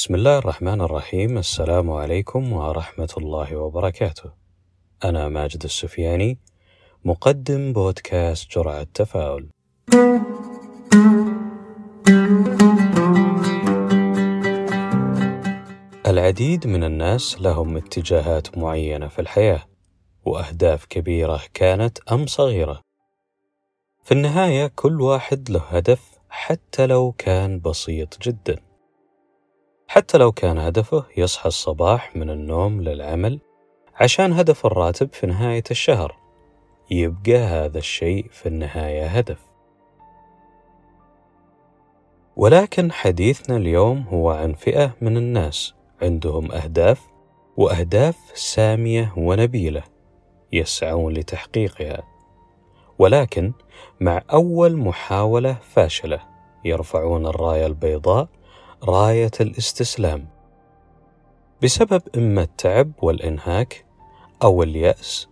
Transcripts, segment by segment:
بسم الله الرحمن الرحيم السلام عليكم ورحمة الله وبركاته. أنا ماجد السفياني مقدم بودكاست جرعة تفاؤل. العديد من الناس لهم اتجاهات معينة في الحياة، وأهداف كبيرة كانت أم صغيرة. في النهاية كل واحد له هدف حتى لو كان بسيط جدا. حتى لو كان هدفه يصحى الصباح من النوم للعمل عشان هدف الراتب في نهاية الشهر. يبقى هذا الشيء في النهاية هدف. ولكن حديثنا اليوم هو عن فئة من الناس عندهم أهداف وأهداف سامية ونبيلة يسعون لتحقيقها. ولكن مع أول محاولة فاشلة يرفعون الراية البيضاء راية الاستسلام. بسبب إما التعب والإنهاك أو اليأس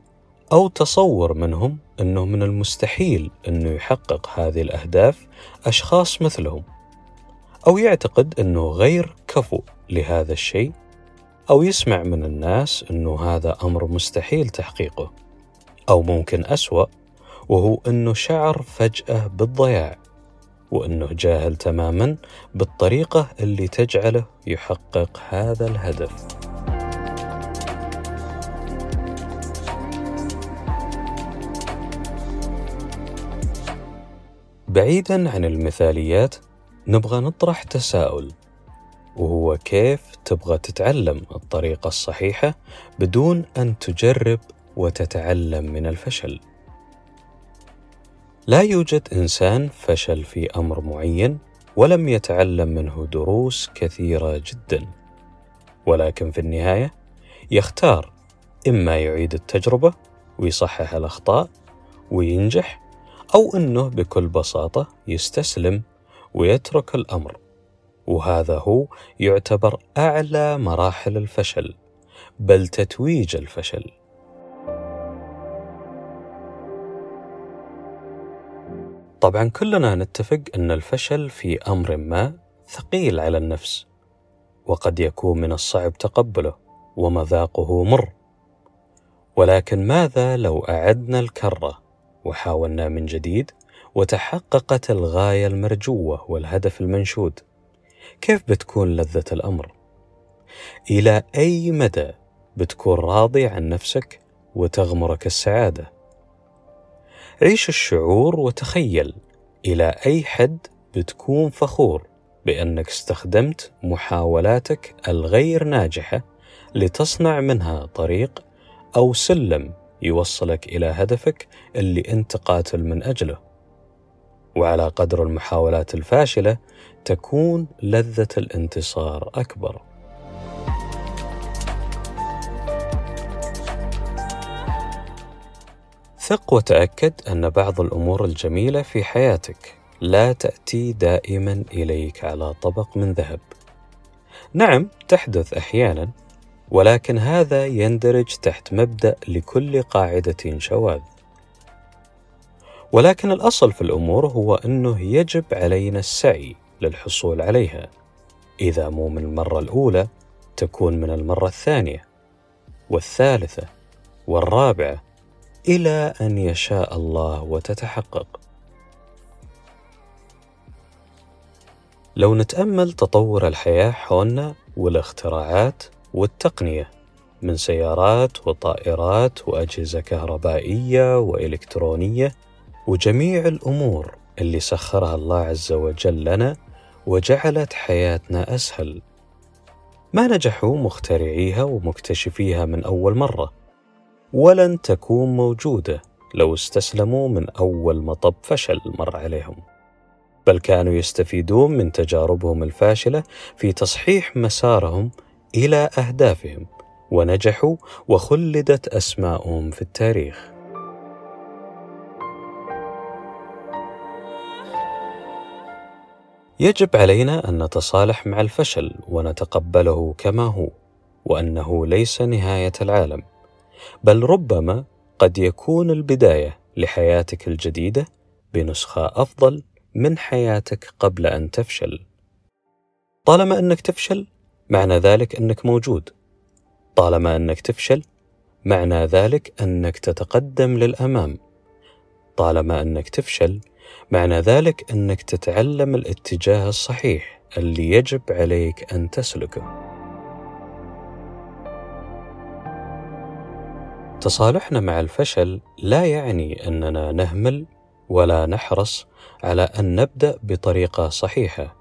أو تصور منهم أنه من المستحيل أنه يحقق هذه الأهداف أشخاص مثلهم أو يعتقد أنه غير كفؤ لهذا الشيء أو يسمع من الناس أنه هذا أمر مستحيل تحقيقه أو ممكن أسوأ وهو أنه شعر فجأة بالضياع. وأنه جاهل تماما بالطريقة اللي تجعله يحقق هذا الهدف. بعيدا عن المثاليات نبغى نطرح تساؤل وهو كيف تبغى تتعلم الطريقة الصحيحة بدون أن تجرب وتتعلم من الفشل؟ لا يوجد إنسان فشل في أمر معين ولم يتعلم منه دروس كثيرة جدا. ولكن في النهاية يختار إما يعيد التجربة ويصحح الأخطاء وينجح أو إنه بكل بساطة يستسلم ويترك الأمر. وهذا هو يعتبر أعلى مراحل الفشل بل تتويج الفشل. طبعا كلنا نتفق أن الفشل في أمر ما ثقيل على النفس وقد يكون من الصعب تقبله ومذاقه مر. ولكن ماذا لو أعدنا الكرة وحاولنا من جديد وتحققت الغاية المرجوة والهدف المنشود؟ كيف بتكون لذة الأمر؟ إلى أي مدى بتكون راضي عن نفسك وتغمرك السعادة؟ عيش الشعور وتخيل إلى أي حد بتكون فخور بأنك استخدمت محاولاتك الغير ناجحة لتصنع منها طريق أو سلم يوصلك إلى هدفك اللي أنت قاتل من أجله. وعلى قدر المحاولات الفاشلة تكون لذة الانتصار أكبر. ثق وتأكد أن بعض الأمور الجميلة في حياتك لا تأتي دائما إليك على طبق من ذهب. نعم تحدث أحيانا، ولكن هذا يندرج تحت مبدأ لكل قاعدة شواذ. ولكن الأصل في الأمور هو أنه يجب علينا السعي للحصول عليها. إذا مو من المرة الأولى تكون من المرة الثانية والثالثة والرابعة إلى أن يشاء الله وتتحقق. لو نتأمل تطور الحياة حولنا والاختراعات والتقنية من سيارات وطائرات وأجهزة كهربائية وإلكترونية وجميع الأمور اللي سخرها الله عز وجل لنا وجعلت حياتنا أسهل ما نجحوا مخترعيها ومكتشفيها من أول مرة. ولن تكون موجودة لو استسلموا من أول مطب فشل مر عليهم. بل كانوا يستفيدون من تجاربهم الفاشلة في تصحيح مسارهم إلى أهدافهم ونجحوا وخلدت أسماءهم في التاريخ. يجب علينا أن نتصالح مع الفشل ونتقبله كما هو وأنه ليس نهاية العالم. بل ربما قد يكون البداية لحياتك الجديدة بنسخة أفضل من حياتك قبل أن تفشل. طالما أنك تفشل معنى ذلك أنك موجود. طالما أنك تفشل معنى ذلك أنك تتقدم للأمام. طالما أنك تفشل معنى ذلك أنك تتعلم الاتجاه الصحيح اللي يجب عليك أن تسلكه. تصالحنا مع الفشل لا يعني أننا نهمل ولا نحرص على أن نبدأ بطريقة صحيحة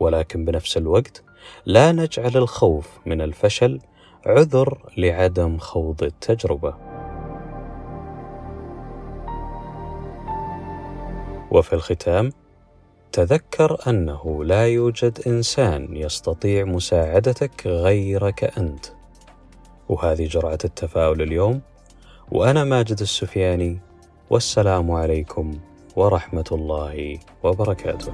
ولكن بنفس الوقت لا نجعل الخوف من الفشل عذر لعدم خوض التجربة. وفي الختام تذكر أنه لا يوجد إنسان يستطيع مساعدتك غيرك أنت. وهذه جرعة التفاؤل اليوم. وأنا ماجد السفياني والسلام عليكم ورحمة الله وبركاته.